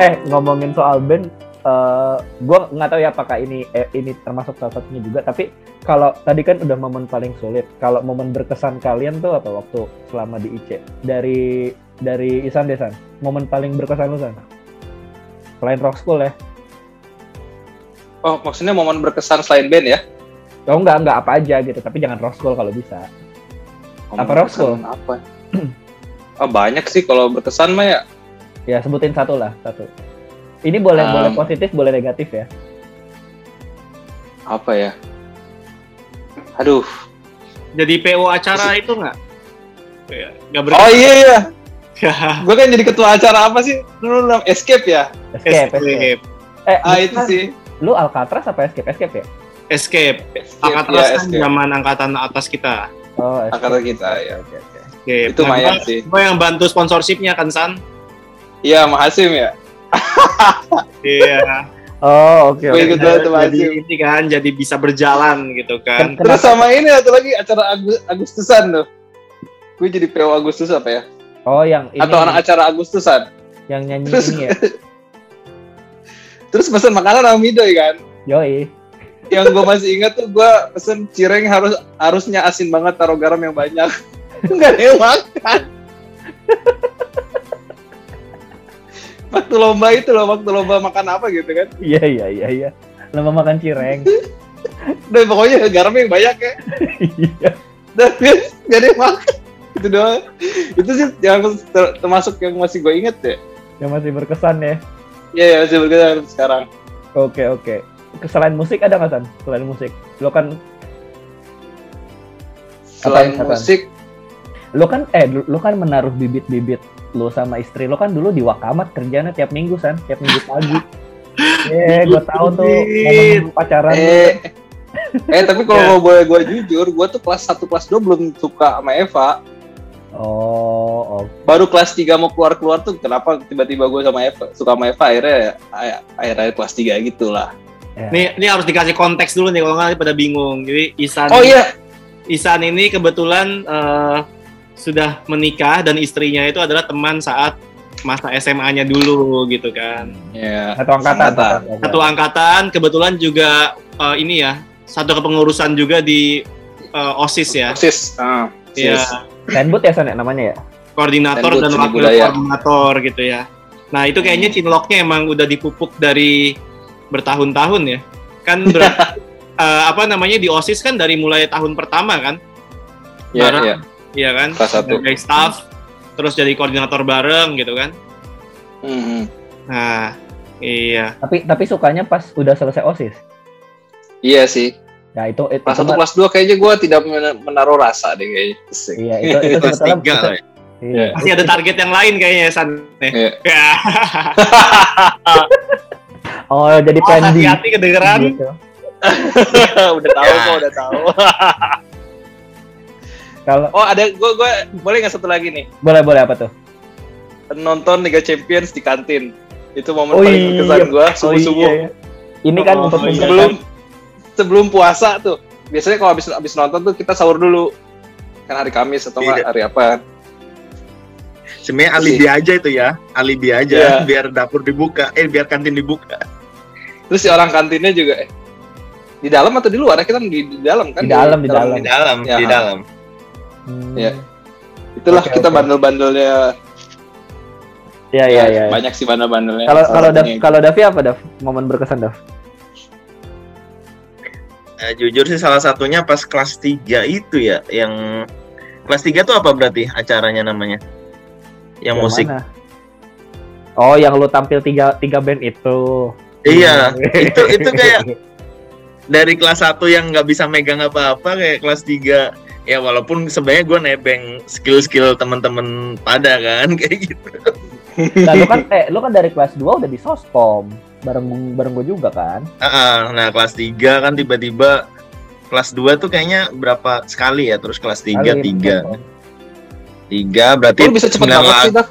eh ngomongin soal band uh, gue nggak tahu ya apakah ini eh, ini termasuk salah satunya juga tapi kalau tadi kan udah momen paling sulit. Kalau momen berkesan kalian tuh apa waktu selama di IC dari dari Isan Desan momen paling berkesan lu San? Selain rock school ya? Oh maksudnya momen berkesan selain band ya? Oh enggak enggak apa aja gitu tapi jangan rock school kalau bisa. Momen apa rock school? apa? Oh, banyak sih kalau berkesan mah ya ya sebutin satu lah satu ini boleh um, boleh positif, boleh negatif ya. Apa ya? Aduh. Jadi PO acara itu nggak? Ya, oh iya iya. gue kan jadi ketua acara apa sih? Dulu nama Escape ya? Escape. Escape. escape. Eh, ah itu kan, sih. Lu Alcatraz apa Escape? Escape ya? Escape. escape Alcatraz ya, kan zaman angkatan atas kita. Oh, escape. angkatan kita ya. Oke, oke. Escape. Itu lumayan sih. Gue yang bantu sponsorshipnya kan San? Iya, Mahasim ya. Iya. Oh oke. Okay, okay. jadi ini kan jadi bisa berjalan gitu kan. Kenapa? Terus sama ini atau lagi acara Agustusan tuh. Gue jadi PO Agustus apa ya? Oh yang ini. Atau anak acara Agustusan. Yang nyanyi terus, ini ya. terus pesen makanan sama Midoy kan? Yoi. Yang gue masih ingat tuh gue pesen cireng harus harusnya asin banget taruh garam yang banyak. Enggak ada yang makan waktu lomba itu loh, waktu lomba makan apa gitu kan? Iya iya iya iya. Lomba makan cireng. Dan pokoknya garam yang banyak ya. Iya. Dan jadi makan itu doang. Itu sih yang ter termasuk yang masih gue inget ya. Yang masih berkesan ya. Iya ya, masih berkesan sekarang. Oke oke. Selain musik ada nggak San? Selain musik, lo kan selain apa, musik, lo kan eh lo kan menaruh bibit-bibit lo sama istri lo kan dulu di Wakamat kerjanya tiap minggu san tiap minggu pagi eh gue tahu tuh pacaran eh, eh tapi kalau yeah. boleh gue jujur gue tuh kelas 1 kelas 2 belum suka sama Eva Oh, oh. Baru kelas 3 mau keluar-keluar tuh kenapa tiba-tiba gue sama Eva suka sama Eva akhirnya akhirnya kelas 3 gitu lah. Yeah. Nih, ini harus dikasih konteks dulu nih kalau nggak pada bingung. Jadi Isan Oh iya. Isan ini kebetulan uh, sudah menikah dan istrinya itu adalah teman saat masa SMA-nya dulu gitu kan. Iya. Satu angkatan. Satu angkatan. Kebetulan juga uh, ini ya satu kepengurusan juga di uh, OSIS ya. OSIS. Ah. Iya. Tenbut ya sana namanya ya. Koordinator Tenbut, dan wakil koordinator gitu ya. Nah itu kayaknya hmm. cinloknya emang udah dipupuk dari bertahun-tahun ya. Kan ber, uh, apa namanya di OSIS kan dari mulai tahun pertama kan. Iya, yeah, iya Iya kan? Kelas satu. Dari staff, terus jadi koordinator bareng gitu kan? Mm-hmm. Nah, iya. Tapi tapi sukanya pas udah selesai osis. Iya sih. Ya itu, itu kelas satu kelas dua kayaknya gue tidak menaruh rasa deh kayaknya. Iya itu itu kelas tiga lah. Ya. Iya. Masih ada target yang lain kayaknya San. Iya. oh jadi oh, Hati-hati kedengeran. Gitu. udah tahu kok, udah tahu. Kalau Oh, ada gue gue boleh nggak satu lagi nih? Boleh, boleh apa tuh? Nonton Liga Champions di kantin. Itu momen oh, paling iya. berkesan gue subuh-subuh. Oh, iya, iya. Ini kan oh, untuk iya. sebelum sebelum puasa tuh. Biasanya kalau habis habis nonton tuh kita sahur dulu. Kan hari Kamis atau iya. hari apa? Sebenarnya alibi aja itu ya, alibi aja yeah. biar dapur dibuka, eh biar kantin dibuka. Terus si orang kantinnya juga eh, di dalam atau di luar? Kita di, di dalam kan? Di dalam, di, dalam. Di dalam, ya. di dalam. Hmm. Ya. Itulah okay, kita okay. bandel-bandelnya. Ya, ya, ya, ya. Banyak sih bandel-bandelnya. Kalau kalau Dav, kalau Davi apa Dav? Momen berkesan Dav? Nah, jujur sih salah satunya pas kelas 3 itu ya, yang kelas 3 tuh apa berarti acaranya namanya? Yang, yang musik. Mana? Oh, yang lu tampil tiga tiga band itu. Iya, itu itu kayak dari kelas 1 yang nggak bisa megang apa-apa kayak kelas 3 ya walaupun sebenarnya gue nebeng skill-skill temen-temen pada kan kayak gitu. Nah, lu kan eh lu kan dari kelas 2 udah di Sospom bareng bareng gue juga kan? Uh, uh, nah kelas 3 kan tiba-tiba kelas 2 tuh kayaknya berapa sekali ya? Terus kelas 3 tiga. 3 berarti lu bisa cepet banget sih dah.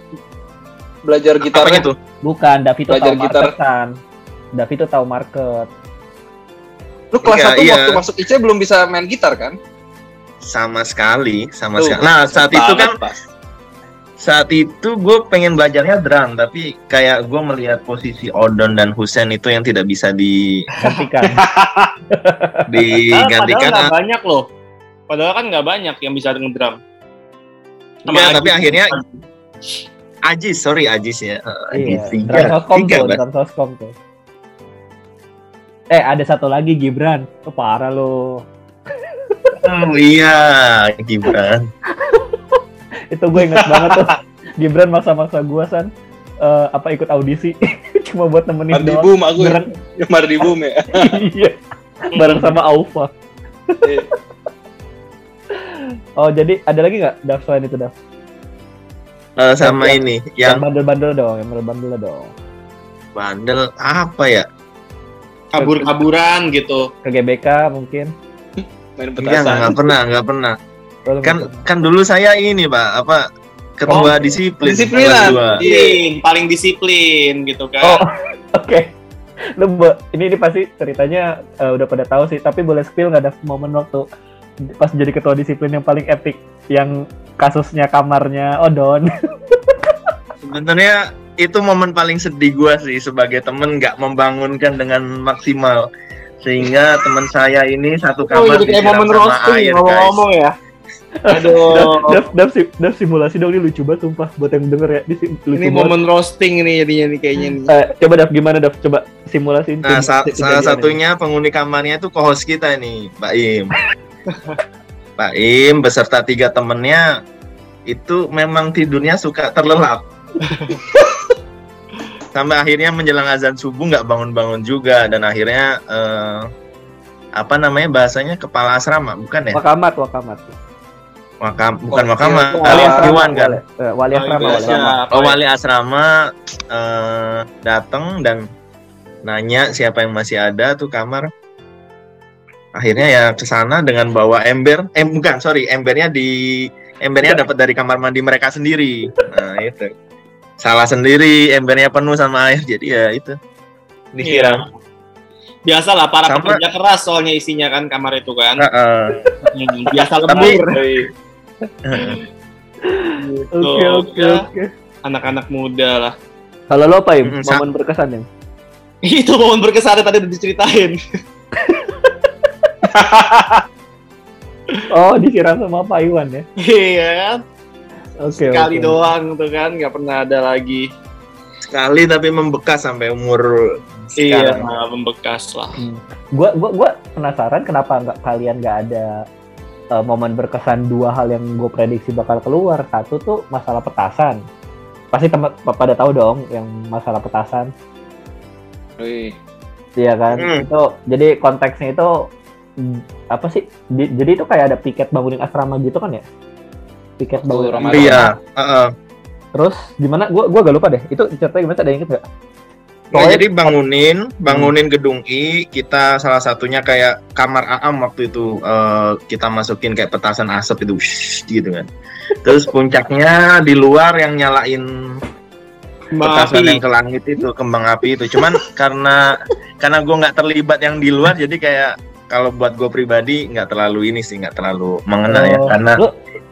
Belajar gitar itu? Bukan Davi tuh tahu gitar. market kan Davi tuh tahu market. Lu kelas iya, 1 iya. waktu masuk IC belum bisa main gitar kan sama sekali, sama sekali. Nah, saat itu kan pas. saat itu gue pengen belajarnya drum tapi kayak gue melihat posisi Odon dan Husen itu yang tidak bisa digantikan. Digantikan padahal ah. banyak loh. Padahal kan nggak banyak yang bisa dengan drum ya, tapi akhirnya Ajis sorry Ajis ya. Ajis iya, tiga. Tiga tuh, tuh. eh ada satu lagi Gibran. Oh, parah lo oh iya Gibran. Itu gue inget banget tuh. Gibran masa-masa gue san. Uh, apa ikut audisi? Cuma buat nemenin Mardi Boom aku ya. ya Mardi Boom ya. Iya. Bareng sama Aufa iya. oh jadi ada lagi nggak Daf selain itu Daf uh, sama yang, ini yang bandel-bandel dong yang bandel-bandel dong. Bandel apa ya? Kabur-kaburan gitu. ke GBK mungkin main petasan. nggak pernah nggak pernah. Kan kan dulu saya ini pak apa ketua oh, disiplin disiplin disiplin paling disiplin gitu kan. Oh oke. Okay. ini ini pasti ceritanya uh, udah pada tahu sih tapi boleh spill nggak ada momen waktu pas jadi ketua disiplin yang paling epic yang kasusnya kamarnya Odon? Sebenarnya itu momen paling sedih gue sih sebagai temen nggak membangunkan dengan maksimal sehingga teman saya ini satu oh, kamar oh, kayak momen roasting ngomong-ngomong ya Aduh. Daf, daf, daf, simulasi dong ini lucu banget sumpah buat yang denger ya. Ini, lucu ini momen roasting ini jadinya nih kayaknya nih. Uh, coba Daf gimana Daf? Coba simulasi. Nah, sa salah satunya ini. penghuni kamarnya itu co-host kita nih, Pak Im. Pak Im beserta tiga temennya itu memang tidurnya suka terlelap. Sampai akhirnya menjelang azan subuh nggak bangun-bangun juga dan akhirnya uh, apa namanya bahasanya kepala asrama bukan ya? Wakamat, wakamat Makam, bukan oh, makam, iya, wali asrama kan? Eh, wali asrama, wali asrama. Oh, wali asrama uh, datang dan nanya siapa yang masih ada tuh kamar. Akhirnya ya ke sana dengan bawa ember. Eh bukan, sorry, embernya di embernya dapat dari kamar mandi mereka sendiri. Nah, itu. Salah sendiri, embernya penuh sama air. Jadi ya itu. Disiram. Iya biasalah para Sama, pekerja keras soalnya isinya kan kamar itu kan. Uh, uh. biasa lembur. Oke oke oke. Anak-anak muda lah. Kalau lo apa ya? Mm, momen berkesan yang? Itu momen berkesan tadi udah diceritain. oh disiram sama Pak Iwan ya? Iya kan. Okay, Sekali okay. doang tuh kan, nggak pernah ada lagi. Sekali tapi membekas sampai umur Iya, membekas lah. Hmm. Gua, gua, gua penasaran kenapa nggak kalian nggak ada uh, momen berkesan dua hal yang gue prediksi bakal keluar. Satu tuh masalah petasan. Pasti tempat pada tahu dong yang masalah petasan. Wih. Iya kan? Hmm. Itu jadi konteksnya itu apa sih? Di, jadi itu kayak ada piket bangunin asrama gitu kan ya? Piket bangunin asrama. Iya. Uh -uh. Terus gimana? Gua gua gak lupa deh. Itu ceritanya gimana? Ada yang inget gak? Oh, jadi bangunin, bangunin hmm. gedung I, kita salah satunya kayak kamar Aam waktu itu uh, kita masukin kayak petasan asap itu, shh, gitu kan. Terus puncaknya di luar yang nyalain petasan api. yang ke langit itu kembang api itu. Cuman karena karena gue nggak terlibat yang di luar, jadi kayak kalau buat gue pribadi nggak terlalu ini sih, nggak terlalu mengenal ya, oh, ya, karena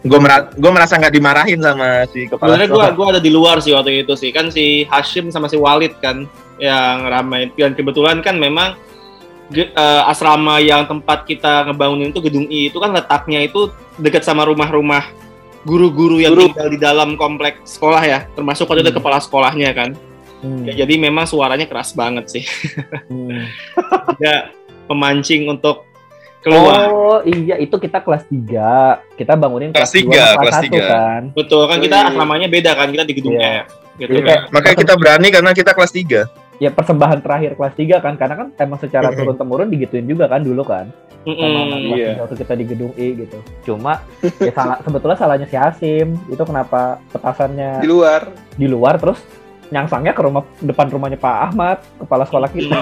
gue mer gue merasa nggak dimarahin sama si kepala. Sebenarnya gue gue ada di luar sih waktu itu sih, kan si Hashim sama si Walid kan yang ramai dan kebetulan kan memang uh, asrama yang tempat kita ngebangunin itu gedung I itu kan letaknya itu dekat sama rumah-rumah guru-guru yang Guru. tinggal di dalam kompleks sekolah ya termasuk waktu hmm. kepala sekolahnya kan hmm. ya, jadi memang suaranya keras banget sih hmm. ya memancing untuk keluar. Oh iya itu kita kelas 3 kita bangunin kelas 3 kelas, kelas 1 kan. Betul kan kita asramanya beda kan kita di gedung yeah. E gitu kan. makanya kita berani karena kita kelas 3 ya persembahan terakhir kelas 3 kan karena kan emang secara turun temurun digituin juga kan dulu kan. Sama mm, yeah. waktu kita di gedung E gitu. Cuma ya salah sebetulnya salahnya si Hasim itu kenapa petasannya di luar. Di luar terus nyangsangnya ke rumah depan rumahnya Pak Ahmad kepala sekolah kita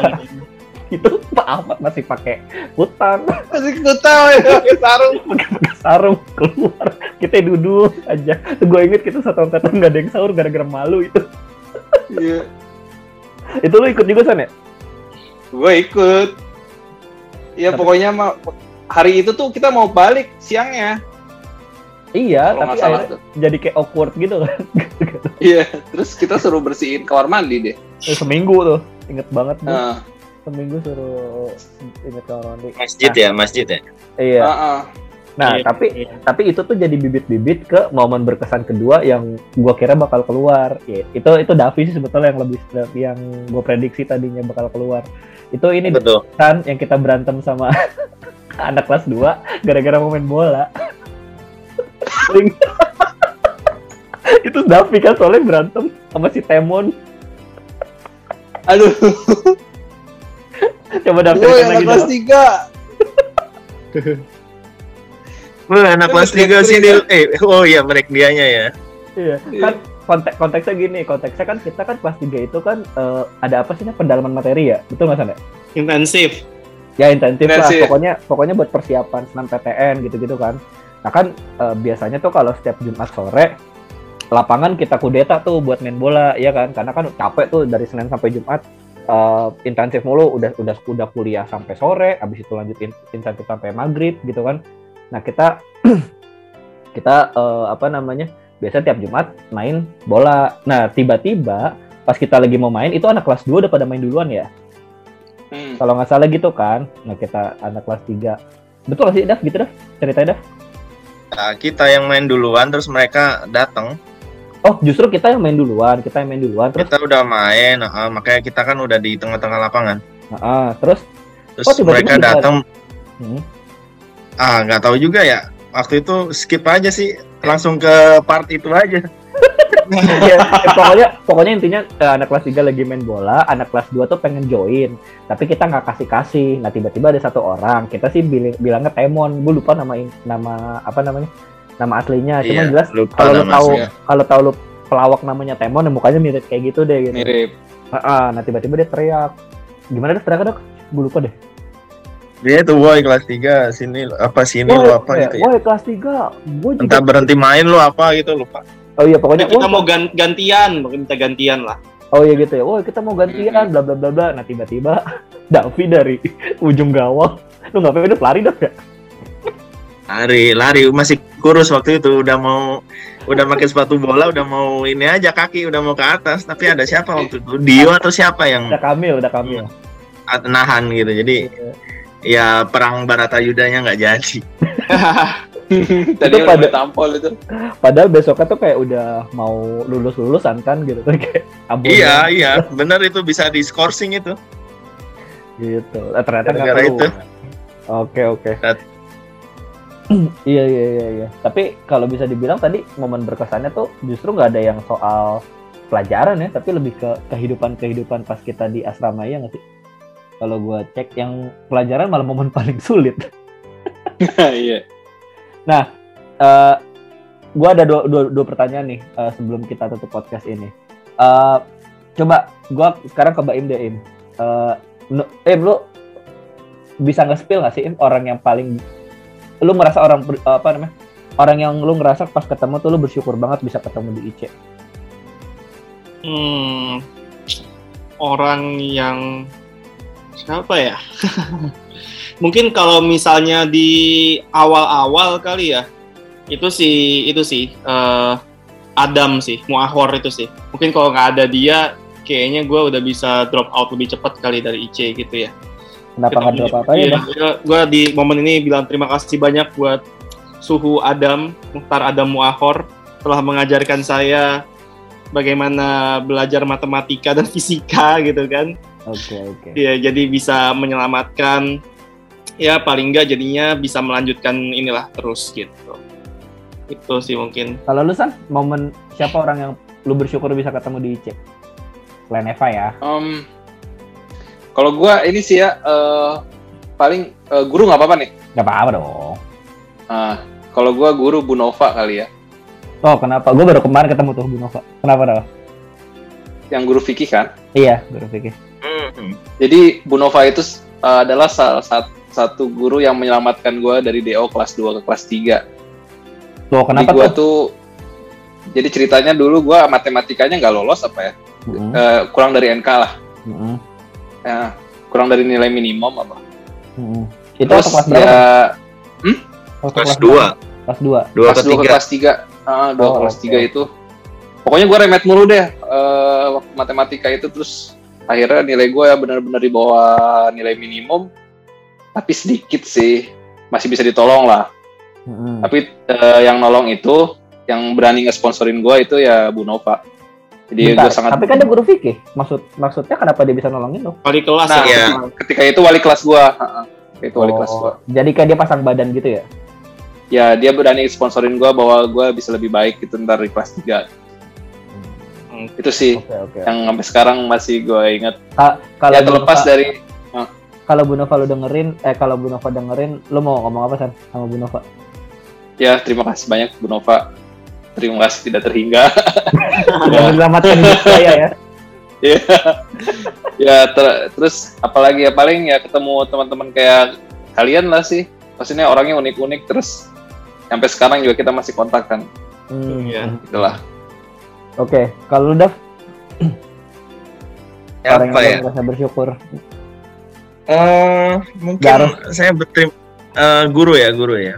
itu Pak Ahmad masih pakai hutan masih hutan ya pakai sarung pakai sarung keluar kita duduk aja gue inget kita satu angkatan nggak ada yang sahur gara-gara malu itu iya itu lu ikut juga san ya? Gue ikut. Ya pokoknya mau hari itu tuh kita mau balik siangnya. Iya, tapi akhirnya jadi kayak awkward gitu kan. iya, terus kita suruh bersihin kamar mandi deh. Eh, seminggu tuh, inget banget tuh. Seminggu suruh inget kamar mandi. Masjid nah. ya, masjid ya. Iya. Uh -uh. Nah, iya, tapi iya. tapi itu tuh jadi bibit-bibit ke momen berkesan kedua yang gua kira bakal keluar. Ya, itu itu Davi sih sebetulnya yang lebih yang gua prediksi tadinya bakal keluar. Itu ini Betul. kan yang kita berantem sama anak kelas 2 gara-gara mau main bola. itu Davi kan soalnya berantem sama si Temon. Aduh. Coba Davi oh, yang kelas 3. Wah, anak kelas 3 sini eh oh iya mereka dianya ya. Iya, kan konteks konteksnya gini, konteksnya kan kita kan kelas 3 itu kan uh, ada apa sih pendalaman materi ya? Betul nggak sana? Intensif. Ya intensif, lah. Pokoknya pokoknya buat persiapan senam PTN gitu-gitu kan. Nah kan uh, biasanya tuh kalau setiap Jumat sore lapangan kita kudeta tuh buat main bola ya kan karena kan capek tuh dari Senin sampai Jumat uh, intensif mulu udah udah udah kuliah sampai sore habis itu lanjutin intensif sampai maghrib gitu kan. Nah kita kita uh, apa namanya biasa tiap Jumat main bola. Nah tiba-tiba pas kita lagi mau main itu anak kelas 2 udah pada main duluan ya? Hmm. kalau nggak salah gitu kan. Nah kita anak kelas 3 betul sih Dav gitu Dav ceritanya Dav Nah, kita yang main duluan terus mereka datang. Oh, justru kita yang main duluan, kita yang main duluan. Terus... Kita udah main, uh, makanya kita kan udah di tengah-tengah lapangan. Uh, terus? Terus oh, tiba -tiba mereka datang. Hmm. Ah, nggak tahu juga ya. Waktu itu skip aja sih, langsung ke part itu aja. ya, pokoknya pokoknya intinya eh, anak kelas 3 lagi main bola, anak kelas 2 tuh pengen join, tapi kita nggak kasih kasih. Nah tiba-tiba ada satu orang, kita sih bilang bilangnya Temon, gue lupa nama nama apa namanya nama aslinya. Cuma iya, jelas kalau lu tahu kalau tahu lu pelawak namanya Temon, mukanya mirip kayak gitu deh. Gitu. Mirip. Nah, nah tiba-tiba dia teriak. Gimana deh teriak dok? Gue lupa deh. Dia tuh boy kelas 3 sini apa sini boy, lu apa ya, gitu ya. Boy kelas 3. Gua juga... Entah berhenti main lu apa gitu lupa. Oh iya pokoknya kita mau gantian, mungkin kita gantian lah. Oh iya gitu ya. Oh kita mau gantian, bla bla bla bla. Nah tiba-tiba Davi dari ujung gawang, lu ngapain udah lari dah ya? Lari, lari masih kurus waktu itu udah mau udah pakai sepatu bola udah mau ini aja kaki udah mau ke atas tapi ada siapa waktu itu Dio atau siapa yang udah Kamil udah Kamil nahan gitu jadi ya perang Baratayudanya nggak jadi Tadi itu pada tampol itu. Padahal besoknya tuh kayak udah mau lulus lulusan kan gitu kayak abon Iya iya, benar itu bisa di scoring itu. Gitu. Eh, ternyata nggak itu. Oke oke. Iya iya iya iya. Tapi kalau bisa dibilang tadi momen berkesannya tuh justru nggak ada yang soal pelajaran ya, tapi lebih ke kehidupan kehidupan pas kita di asrama ya nggak sih? Kalau gue cek yang pelajaran malah momen paling sulit. Iya. Nah, uh, eh, gue ada dua, dua, dua pertanyaan nih uh, sebelum kita tutup podcast ini. Uh, coba gue sekarang ke Mbak Im deh Im. Uh, Im, lu bisa nge-spill gak sih Im orang yang paling lu merasa orang apa namanya orang yang lu ngerasa pas ketemu tuh lu bersyukur banget bisa ketemu di IC? Hmm, orang yang siapa ya? mungkin kalau misalnya di awal-awal kali ya itu sih itu sih uh, Adam sih Muahor itu sih mungkin kalau nggak ada dia kayaknya gue udah bisa drop out lebih cepat kali dari IC gitu ya kenapa nggak drop apa ya iya, gue di momen ini bilang terima kasih banyak buat suhu Adam Muhtar Adam Muahor telah mengajarkan saya bagaimana belajar matematika dan fisika gitu kan. Oke okay, oke. Okay. ya jadi bisa menyelamatkan. Ya paling enggak jadinya bisa melanjutkan inilah terus gitu. Itu sih mungkin. Kalau lu san momen siapa orang yang lu bersyukur bisa ketemu di IC selain Eva ya. Um, kalau gua ini sih ya uh, paling uh, guru nggak apa-apa nih nggak apa-apa dong uh, kalau gua guru Bu Nova kali ya oh kenapa gua baru kemarin ketemu tuh Bu Nova kenapa dong yang guru fikih kan iya guru fikih hmm. jadi Bu Nova itu uh, adalah salah satu satu guru yang menyelamatkan gue dari DO kelas 2 ke kelas 3. Loh, kenapa gua tuh? tuh? Jadi ceritanya dulu gue matematikanya nggak lolos apa ya? Mm-hmm. Uh, kurang dari NK lah. Mm-hmm. Ya, kurang dari nilai minimum apa? Mm-hmm. Itu Terus kelas? Ya, hmm? kelas 2. Kelas 2. Dua kelas 2 ke kelas 3. Ah, dua oh, kelas okay. 3 itu. Pokoknya gue remet mulu deh uh, waktu matematika itu terus akhirnya nilai gue ya benar-benar di bawah nilai minimum tapi sedikit sih masih bisa ditolong lah hmm. tapi uh, yang nolong itu yang berani nge-sponsorin gue itu ya Bu Nova jadi gue sangat tapi kan ada guru fikih. Maksud maksudnya kenapa dia bisa nolongin lo wali kelas nah, ya ketika itu wali kelas gue itu wali oh, kelas gue jadi kayak dia pasang badan gitu ya? Ya dia berani sponsorin gue bahwa gue bisa lebih baik gitu ntar di kelas 3 hmm. itu sih okay, okay. yang sampai sekarang masih gue inget ha, kalau ya terlepas Nova, dari uh. kalau Bu Nova lu dengerin eh kalau Bu Nova dengerin lu mau ngomong apa san sama Bu Nova? Ya terima kasih banyak Bu Nova terima kasih tidak terhingga. Sudah menyelamatkan hidup saya ya. Ya. Ya ter terus apalagi ya paling ya ketemu teman-teman kayak kalian lah sih. Maksudnya orangnya unik-unik terus sampai sekarang juga kita masih kontak kan. Hmm. ya itulah. Oke okay. kalau lu Dav? Ya, apa ya? merasa bersyukur. Uh, mungkin Garus. saya berterima uh, guru ya guru ya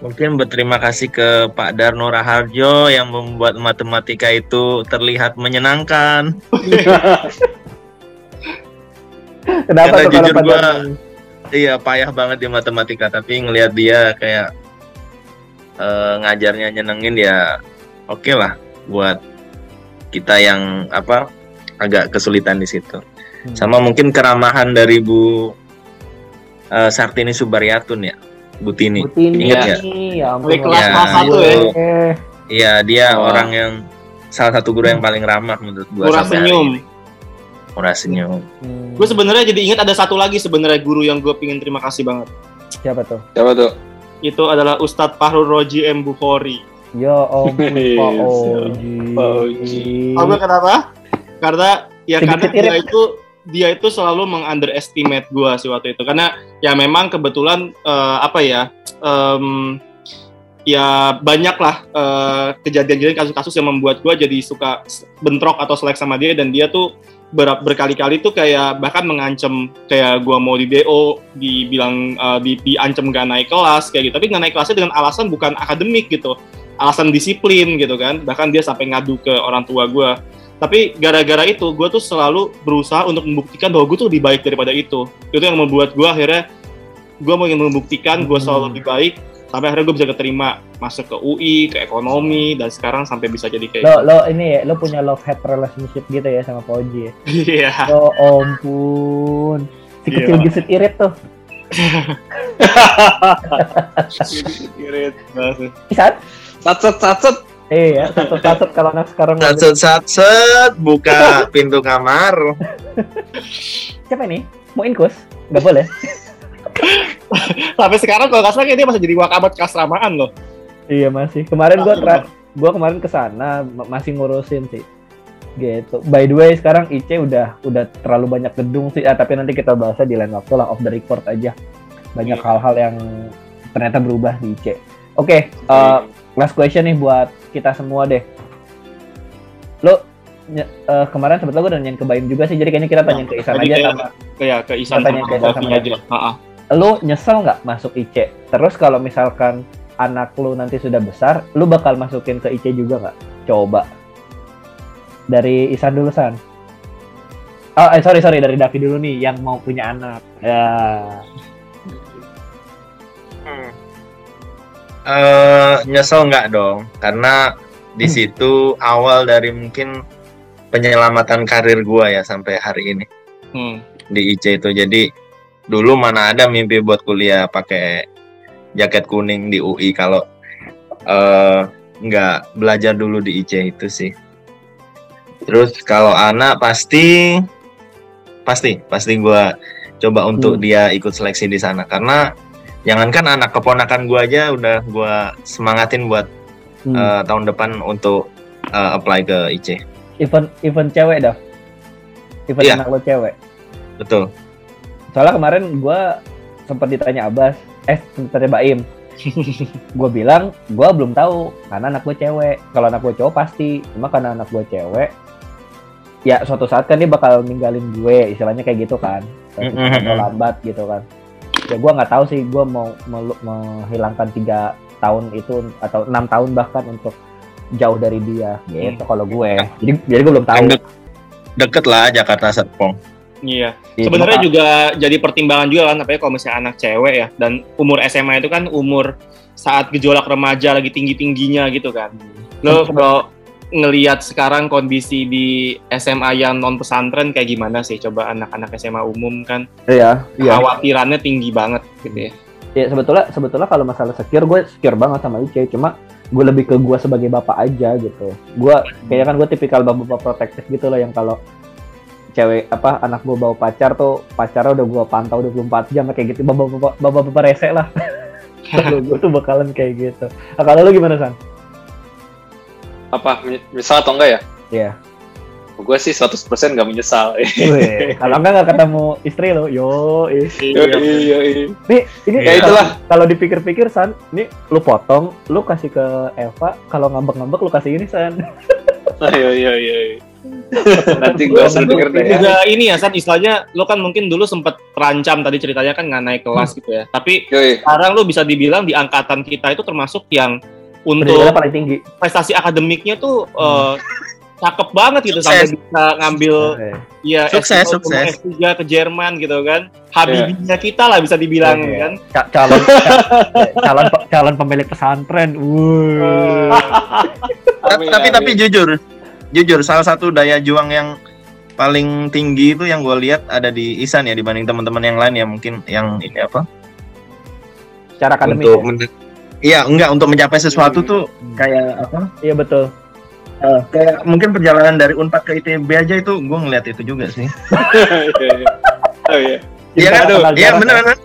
Mungkin berterima kasih ke Pak Darno Raharjo yang membuat matematika itu terlihat menyenangkan. Kenapa Karena jujur gua, iya payah banget di matematika tapi ngelihat dia kayak uh, ngajarnya nyenengin ya oke okay lah buat kita yang apa agak kesulitan di situ hmm. sama mungkin keramahan dari Bu uh, Sartini Subaryatun ya Butini, Butini ingat ya, ya kelas ya, satu ya iya dia oh. orang yang salah satu guru yang paling ramah menurut gua murah senyum murah senyum. Hmm. Gue sebenarnya jadi ingat ada satu lagi sebenarnya guru yang gue pingin terima kasih banget. Siapa tuh? Siapa tuh? Itu adalah Ustadz Fahrul Roji M Bukhari. Ya om Pak Oji. Pak Oji. Kenapa? Karena ya karena dia itu dia itu selalu mengunderestimate gue sih waktu itu. Karena ya memang kebetulan uh, apa ya um, ya banyak lah uh, kejadian-kejadian kasus-kasus yang membuat gue jadi suka bentrok atau selek sama dia. Dan dia tuh ber berkali-kali tuh kayak bahkan mengancam kayak gua mau di DO dibilang uh, di diancam gak naik kelas kayak gitu. Tapi nggak naik kelasnya dengan alasan bukan akademik gitu alasan disiplin gitu kan. Bahkan dia sampai ngadu ke orang tua gua tapi gara-gara itu gue tuh selalu berusaha untuk membuktikan bahwa gue tuh lebih baik daripada itu. Itu yang membuat gue akhirnya gue mau ingin membuktikan gue selalu lebih baik sampai akhirnya gue bisa keterima masuk ke UI ke ekonomi dan sekarang sampai bisa jadi kayak lo lo ini ya lo punya love hate relationship gitu ya sama Koji ya? Iya. Oh ampun. Si iya. kecil gisit irit tuh. Irit sat sat sat Iya, satu satu kalau anak sekarang satu satu buka pintu kamar. Siapa ini? Mau inkus? Gak boleh. Sampai sekarang kalau nggak salah dia masih jadi wakabat kasramaan loh. Iya masih. Kemarin gua tra- gua kemarin ke sana masih ngurusin sih. Gitu. By the way, sekarang IC udah udah terlalu banyak gedung sih. Ah, tapi nanti kita bahasnya di lain waktu lah off the record aja. Banyak iya. hal-hal yang ternyata berubah di IC. Oke, okay, uh, eh, last question nih buat kita semua deh. Lo uh, kemarin sebetulnya gue udah nanyain ke Baim juga sih, jadi kayaknya kita tanyain ke Isan aja sama. Ya, ke Isan. Tanya ke Isan sama aja lu nyesel nggak masuk IC? Terus kalau misalkan anak lu nanti sudah besar, lu bakal masukin ke IC juga nggak? Coba. Dari Isan dulu San. Oh, eh, sorry sorry dari Davi dulu nih yang mau punya anak. Ya. Uh, nyesel nggak dong? Karena di hmm. situ awal dari mungkin penyelamatan karir gua ya sampai hari ini hmm. di IC itu. Jadi dulu mana ada mimpi buat kuliah pakai jaket kuning di UI kalau uh, nggak belajar dulu di IC itu sih. Terus kalau anak pasti pasti pasti gue coba untuk hmm. dia ikut seleksi di sana karena jangankan anak keponakan gue aja udah gue semangatin buat hmm. uh, tahun depan untuk uh, apply ke IC. Event event cewek dah. Event yeah. anak lo cewek. Betul soalnya kemarin gue sempat ditanya Abbas eh sempat ditanya Baim gue bilang gue belum tahu karena anak gue cewek kalau anak gue cowok pasti cuma karena anak gue cewek ya suatu saat kan dia bakal ninggalin gue istilahnya kayak gitu kan atau lambat gitu kan ya gue nggak tahu sih gue mau menghilangkan tiga tahun itu atau enam tahun bahkan untuk jauh dari dia gitu hmm. kalau gue jadi jadi gue belum tahu De deket lah Jakarta Serpong Iya. iya. Sebenarnya juga jadi pertimbangan juga kan, apa ya kalau misalnya anak cewek ya dan umur SMA itu kan umur saat gejolak remaja lagi tinggi tingginya gitu kan. Lo kalau ngelihat sekarang kondisi di SMA yang non pesantren kayak gimana sih? Coba anak-anak SMA umum kan. Iya. iya. Khawatirannya tinggi banget gitu ya. Ya sebetulnya sebetulnya kalau masalah secure gue secure banget sama Ice, cuma gue lebih ke gue sebagai bapak aja gitu gue kayaknya kan gue tipikal bapak-bapak protektif gitu loh yang kalau cewek apa anak gue bawa pacar tuh pacarnya udah gue pantau 24 jam kayak gitu bapak-bapak bapak-bapak rese lah gue tuh bakalan kayak gitu nah, kalau lu gimana san apa misal atau enggak ya iya yeah gue sih 100% gak menyesal. kalau enggak gak ketemu istri lo, yo, iya, iya. Nih, ini ya itulah. Kalau dipikir-pikir San, nih lu potong, lu kasih ke Eva, kalau ngambek-ngambek lu kasih ini San. Ayo, iya, iya. Nanti gue sering denger deh. Juga ini ya, San, istilahnya lu kan mungkin dulu sempet terancam tadi ceritanya kan nggak naik kelas hmm. gitu ya. Tapi Yoi. sekarang lu bisa dibilang di angkatan kita itu termasuk yang untuk paling tinggi prestasi akademiknya tuh hmm. uh, cakep banget gitu sukses. sampai bisa ngambil ya sukses S2, sukses S3 ke Jerman gitu kan Habibinya yeah. kita lah bisa dibilang yeah, kan calon calon calon pemilik pesantren uh. tapi tapi jujur jujur salah satu daya juang yang paling tinggi itu yang gue lihat ada di Isan ya dibanding teman-teman yang lain ya mungkin yang ini apa cara akademik untuk ya? Iya, enggak untuk mencapai sesuatu hmm. tuh kayak apa? Iya betul Uh, kayak mungkin perjalanan dari Unpad ke ITB aja itu gue ngeliat itu juga sih. oh iya. Iya kan? Iya benar kan?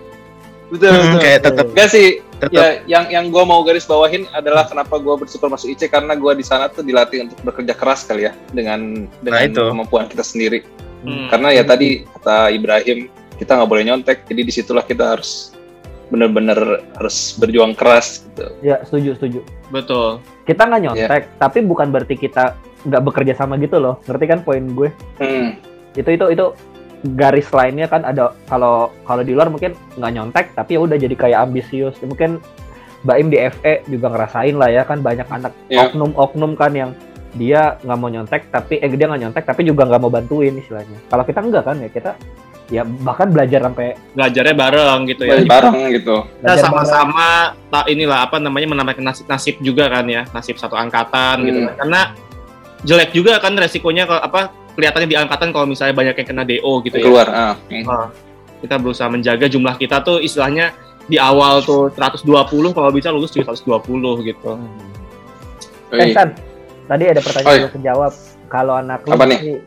Betul, hmm, betul. Kayak tetap. Gak sih. Tetep. Ya, yang yang gue mau garis bawahin adalah kenapa gue bersyukur masuk IC karena gue di sana tuh dilatih untuk bekerja keras kali ya dengan dengan nah, itu. kemampuan kita sendiri. Hmm. Karena ya tadi kata Ibrahim kita nggak boleh nyontek, jadi di situlah kita harus benar-benar harus berjuang keras gitu. Ya, setuju, setuju. Betul. Kita nggak nyontek, yeah. tapi bukan berarti kita nggak bekerja sama gitu loh. Ngerti kan poin gue? Hmm. Itu itu itu garis lainnya kan ada kalau kalau di luar mungkin nggak nyontek, tapi ya udah jadi kayak ambisius. Mungkin Baim di FE juga ngerasain lah ya kan banyak anak yeah. oknum-oknum kan yang dia nggak mau nyontek tapi eh dia nggak nyontek tapi juga nggak mau bantuin istilahnya. Kalau kita enggak kan ya kita ya bahkan belajar sampai belajarnya bareng gitu ya bareng gitu kita sama-sama tak inilah apa namanya menambahkan nasib nasib juga kan ya nasib satu angkatan gitu. hmm. gitu karena jelek juga kan resikonya kalau apa kelihatannya di angkatan kalau misalnya banyak yang kena DO gitu keluar, ya keluar ah. kita berusaha menjaga jumlah kita tuh istilahnya di awal tuh 120 kalau bisa lulus juga 120 gitu hmm. eh San tadi ada pertanyaan yang kejawab kalau anak lu apa nih?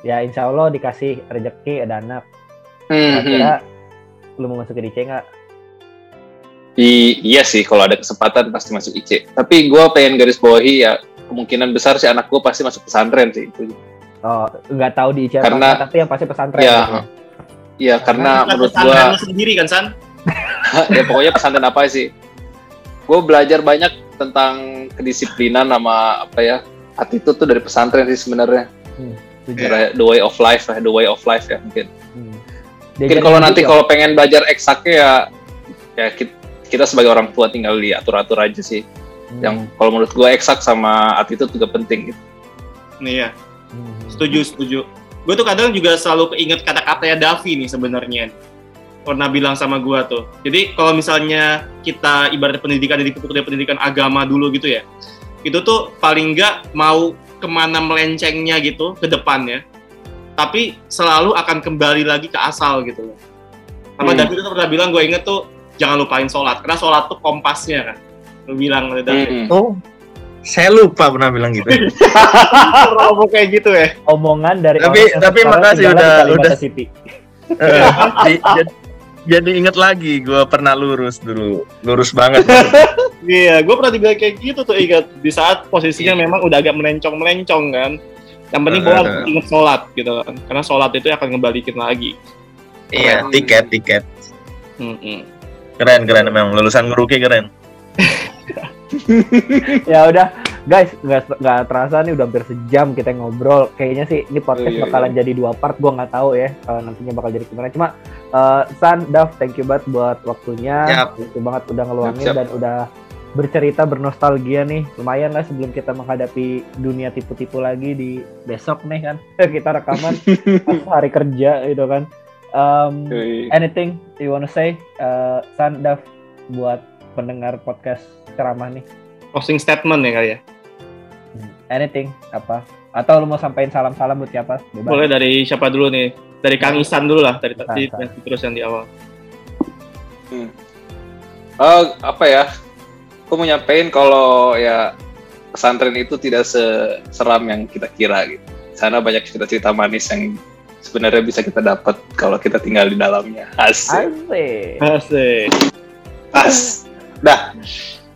Ya insya Allah dikasih rezeki ada anak. Hmm, kira hmm. lu mau masuk ke IC nggak? I, iya sih kalau ada kesempatan pasti masuk IC tapi gue pengen garis bawahi ya kemungkinan besar sih anak gue pasti masuk pesantren sih itu. Oh nggak tahu di IC karena apa, tapi yang pasti pesantren. Ya. Gitu. Iya karena nah, menurut gue sendiri kan San? Ya pokoknya pesantren apa sih? Gue belajar banyak tentang kedisiplinan sama apa ya attitude tuh dari pesantren sih sebenarnya. Hmm yeah. the way of life lah the way of life ya mungkin hmm. mungkin kalau nanti kalau pengen belajar eksaknya ya ya kita, kita sebagai orang tua tinggal diatur-atur aja sih hmm. yang kalau menurut gue eksak sama attitude juga penting gitu iya hmm. setuju setuju gue tuh kadang juga selalu keinget kata-katanya Davi nih sebenarnya pernah bilang sama gue tuh. Jadi kalau misalnya kita ibarat pendidikan di dari pendidikan agama dulu gitu ya, itu tuh paling nggak mau ke mana melencengnya gitu ke depannya tapi selalu akan kembali lagi ke asal gitu loh sama hmm. David itu pernah bilang gue inget tuh jangan lupain sholat karena sholat tuh kompasnya kan lu bilang oleh David hmm. oh saya lupa pernah bilang gitu. Ngomong kayak gitu ya. Omongan dari Tapi tapi makasih udah udah City. Jadi inget lagi gue pernah lurus dulu. Lurus banget. Iya gue pernah dibilang kayak gitu tuh ingat. Di saat posisinya yeah. memang udah agak melencong melencong kan. Yang penting gue uh, inget sholat gitu kan. Karena sholat itu akan ngebalikin lagi. Iya tiket tiket. Mm -hmm. keren keren. Memang lulusan ngeruki keren. Ya udah guys nggak nggak terasa nih udah hampir sejam kita ngobrol. Kayaknya sih ini podcast oh, iya, bakalan iya. jadi dua part gue nggak tahu ya kalau nantinya bakal jadi gimana. Cuma Uh, San, Dav, thank you banget buat waktunya. Yap. Thank you banget udah ngeluangin Siap, siap. dan udah bercerita bernostalgia nih. Lumayan lah sebelum kita menghadapi dunia tipu-tipu lagi di besok nih kan. kita rekaman hari kerja gitu kan. Um, anything you wanna say, uh, San, Dav, buat pendengar podcast ceramah nih? Closing statement ya kali ya. Anything apa? Atau lu mau sampaikan salam-salam buat siapa? Bebas. Boleh dari siapa dulu nih? Dari Kang Isan dulu lah, dari tadi Isan. nanti terus yang di awal. Eh, apa ya? Aku mau nyampein kalau ya pesantren itu tidak seseram yang kita kira gitu. Di Sana banyak cerita-cerita manis yang sebenarnya bisa kita dapat kalau kita tinggal di dalamnya. Asik. Asik. Asik. As. Dah.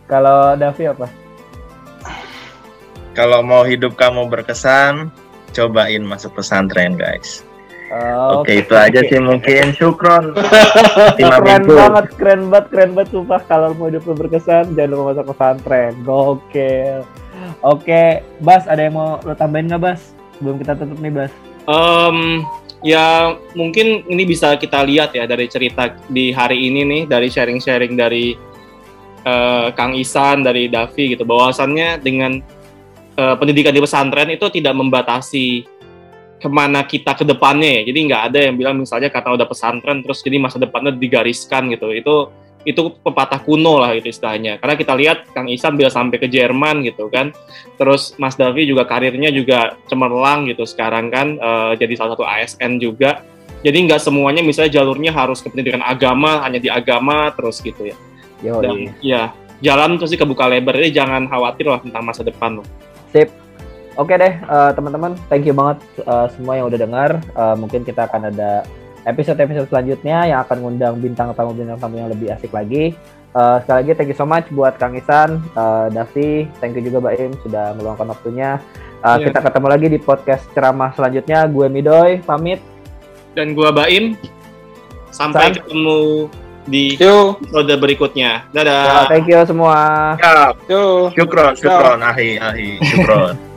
Kalau Davi apa? Kalau mau hidup kamu berkesan, cobain masuk pesantren, guys. Oh, Oke, itu aja sih mungkin. Syukron. Keren minggu. banget, keren banget, keren banget sumpah kalau mau hidup lu berkesan jangan lupa masuk pesantren. Gokil. Oke, Bas ada yang mau lo tambahin nggak Bas? Sebelum kita tutup nih Bas. Em, ya mungkin ini bisa kita lihat ya dari cerita di hari ini nih dari sharing-sharing dari eh, Kang Isan dari Davi gitu bahwasannya dengan eh, pendidikan di pesantren itu tidak membatasi ke mana kita ke depannya ya. Jadi nggak ada yang bilang misalnya karena udah pesantren terus jadi masa depannya digariskan gitu. Itu itu pepatah kuno lah itu istilahnya. Karena kita lihat Kang Isan bisa sampai ke Jerman gitu kan. Terus Mas Davi juga karirnya juga cemerlang gitu sekarang kan eh, jadi salah satu ASN juga. Jadi nggak semuanya misalnya jalurnya harus ke pendidikan agama hanya di agama terus gitu ya. Yo, Dan ya jalan terus sih kebuka lebar. Jadi jangan khawatir lah tentang masa depan loh. Sip. Oke deh, eh, teman-teman, thank you banget eh, semua yang udah dengar. Eh, mungkin kita akan ada episode-episode selanjutnya yang akan ngundang bintang tamu bintang tamu yang lebih asik lagi. Eh, sekali lagi thank you so much buat Kang Isan, eh, Davi, thank you juga Mbak Im sudah meluangkan waktunya. Eh, Iya. Kita ketemu lagi di podcast ceramah selanjutnya. Gue Midoy, pamit. Dan gua Baim sampai Sam. ketemu di episode berikutnya. Ya, Dadah. thank you semua. Ya, yo. syukron, syukron, ahi, ahi, syukron.